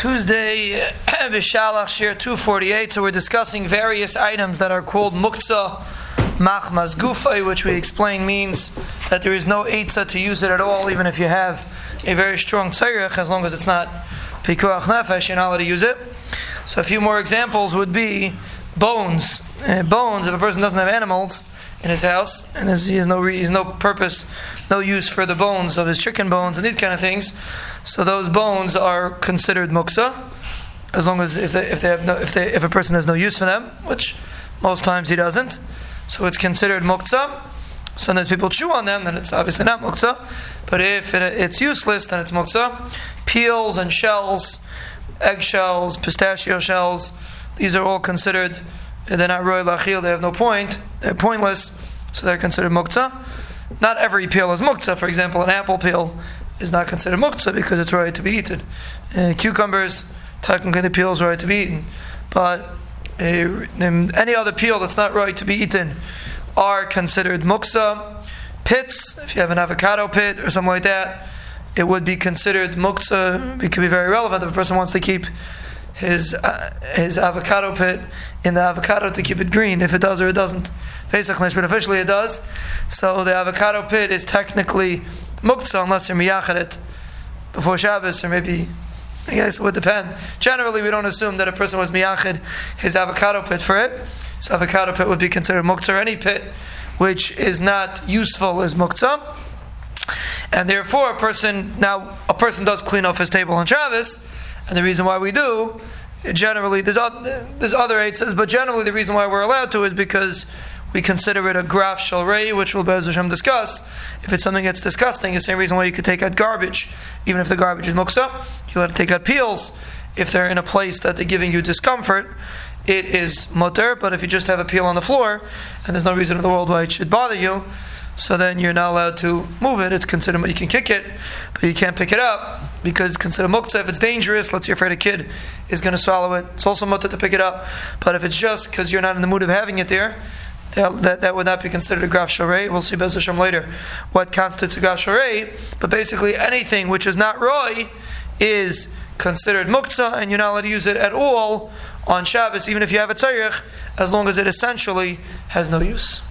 Tuesday, Bishalach Shiur 248. So we're discussing various items that are called muktzah machmas gufay, which we explain means that there is no eitzah to use it at all, even if you have a very strong tzarech, as long as it's not pikuach nefesh, you're not allowed to use it. So a few more examples would be bones. Uh, bones, if a person doesn't have animals in his house, and he has no, he has no purpose, no use for the bones of his chicken bones and these kind of things, so those bones are considered muktzah, as long as if they, if they have no, if they, if a person has no use for them, which most times he doesn't, so it's considered muktzah. Sometimes people chew on them, then it's obviously not muktzah. But if it, it's useless, then it's muktzah. Peels and shells, eggshells, pistachio shells, these are all considered. They're not roy lachil. They have no point. They're pointless, so they're considered muktzah. Not every peel is muktzah. For example, an apple peel is not considered muktzah because it's right to be eaten. Uh, cucumbers, technically the peel is right to be eaten, but uh, any other peel that's not right to be eaten are considered muktzah. Pits, if you have an avocado pit or something like that, it would be considered muktzah. It could be very relevant if a person wants to keep his uh, his avocado pit in the avocado to keep it green, if it does or it doesn't. Basically, officially it does. So the avocado pit is technically muktzah unless you're miyachad it before Shabbos or maybe I guess it would depend. Generally, we don't assume that a person was miyachid his avocado pit for it. So avocado pit would be considered muktzah. Any pit which is not useful is muktzah. And therefore, a person now a person does clean off his table on Shabbos, and the reason why we do, generally, there's, there's other eitzes, but generally the reason why we're allowed to is because we consider it a graf shalrei, which we'll Bez Hashem discuss. If it's something that's disgusting, the same reason why you could take out garbage, even if the garbage is muktzah. You let to take out peels if they're in a place that they're giving you discomfort. It is mutter, but if you just have a peel on the floor and there's no reason in the world why it should bother you, so then you're not allowed to move it. It's considered you can kick it, but you can't pick it up because it's considered muktzah. If it's dangerous, let's say you're afraid a kid is going to swallow it, it's also mutter to pick it up. But if it's just because you're not in the mood of having it there, that, that, that, would not be considered a graf sharei. We'll see Bez Hashem later what constitutes a graf sharei. But basically, anything which is not roy is considered muktzah, and you're not allowed to use it at all on Shabbos, even if you have a tzarich, as long as it essentially has no use.